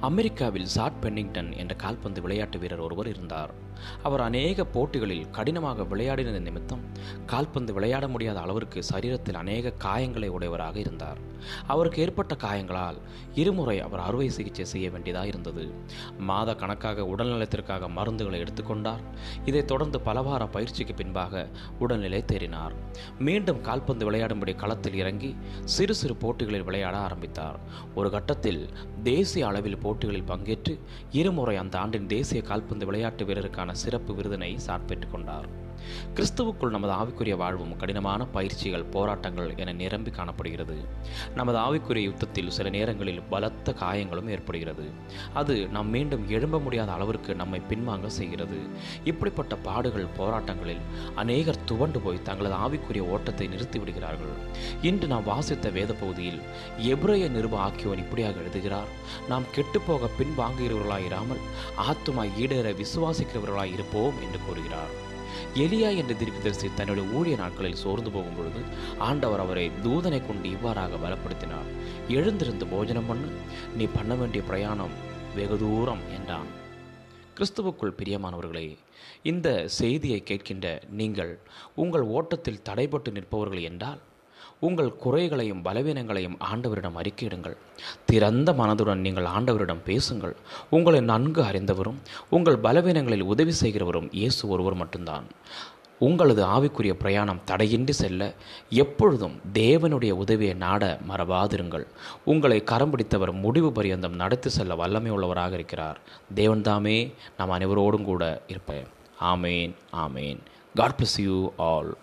அமெரிக்காவில் chat Bennington என்ற கால்பந்து விளையாட்டு வீரர் ஒருவர் இருந்தார். அவர் அநேக போட்டிகளில் கடினமாக விளையாடினது நிமித்தம் கால்பந்து விளையாட முடியாத அளவிற்கு சரீரத்தில் அநேக காயங்களை உடையவராக இருந்தார். அவருக்கு ஏற்பட்ட காயங்களால் இருமுறை அவர் அறுவை சிகிச்சை செய்ய வேண்டியதாக இருந்தது. மாத கணக்காக உடல்நலத்திற்காக மருந்துகளை எடுத்துக்கொண்டார் இதைத் தொடர்ந்து பலவார பயிற்சிக்கு பின்பாக உடல்நிலை தேறினார். மீண்டும் கால்பந்து விளையாடும்படி களத்தில் இறங்கி சிறு சிறு போட்டிகளில் விளையாட ஆரம்பித்தார். ஒரு கட்டத்தில் தேசிய அளவில் போட்டிகளில் பங்கேற்று இருமுறை அந்த ஆண்டின் தேசிய கால்பந்து விளையாட்டு வீரருக்கான சிறப்பு விருதினை சார் பெற்றுக்கொண்டார் கிறிஸ்துவுக்குள் நமது ஆவிக்குரிய வாழ்வும் கடினமான பயிற்சிகள் போராட்டங்கள் என நிரம்பி காணப்படுகிறது. நமது ஆவிக்குரிய யுத்தத்தில் சில நேரங்களில் பலத்த காயங்களும் ஏற்படுகிறது. அது நாம் மீண்டும் எழும்ப முடியாத அளவிற்கு நம்மை பின்வாங்க செய்கிறது. இப்படிப்பட்ட பாடுகள் போராட்டங்களில் அநேகர் துவண்டு போய் தங்களது ஆவிக்குரிய ஓட்டத்தை நிறுத்திவிடுகிறார்கள் இன்று நாம் வாசித்த வேத பகுதியில் எப்ரைய நிருப ஆக்கியோன் இப்படியாக எழுதுகிறார் நாம் கெட்டுப்போக பின்வாங்குகிறவர்களாயிராமல் ஆத்துமாய் ஈடேற விசுவாசிக்கிறவர்களாய் இருப்போம் என்று கூறுகிறார். எலியா என்ற தீர்க்கதரிசி தன்னுடைய ஊழிய நாட்களில் சோர்ந்து போகும் பொழுது ஆண்டவர் அவரை தூதனை கொண்டு இவ்வாறாக பலப்படுத்தினார். எழுந்திருந்து போஜனம் பண்ணு நீ பண்ண வேண்டிய பிரயாணம் வெகு தூரம் என்றான். கிறிஸ்துவுக்குள் பிரியமானவர்களே இந்த செய்தியை கேட்கின்ற நீங்கள் உங்கள் ஓட்டத்தில் தடைபட்டு நிற்பவர்கள் என்றால் உங்கள் குறைகளையும் பலவீனங்களையும் ஆண்டவரிடம் அறிக்கையிடுங்கள். திறந்த மனதுடன் நீங்கள் ஆண்டவரிடம் பேசுங்கள். உங்களை நன்கு அறிந்தவரும் உங்கள் பலவீனங்களில் உதவி செய்கிறவரும் இயேசு ஒருவர் மட்டும்தான். உங்களது ஆவிக்குரிய பிரயாணம் தடையின்றி செல்ல எப்பொழுதும் தேவனுடைய உதவியை நாட மறவாதிருங்கள். உங்களை கரம் பிடித்தவர் முடிவு பரியந்தம் நடத்தி செல்ல வல்லமை உள்ளவராக இருக்கிறார். தேவன்தாமே நாம் அனைவரோடும் கூட இருப்பேன். Amen amen. God bless you all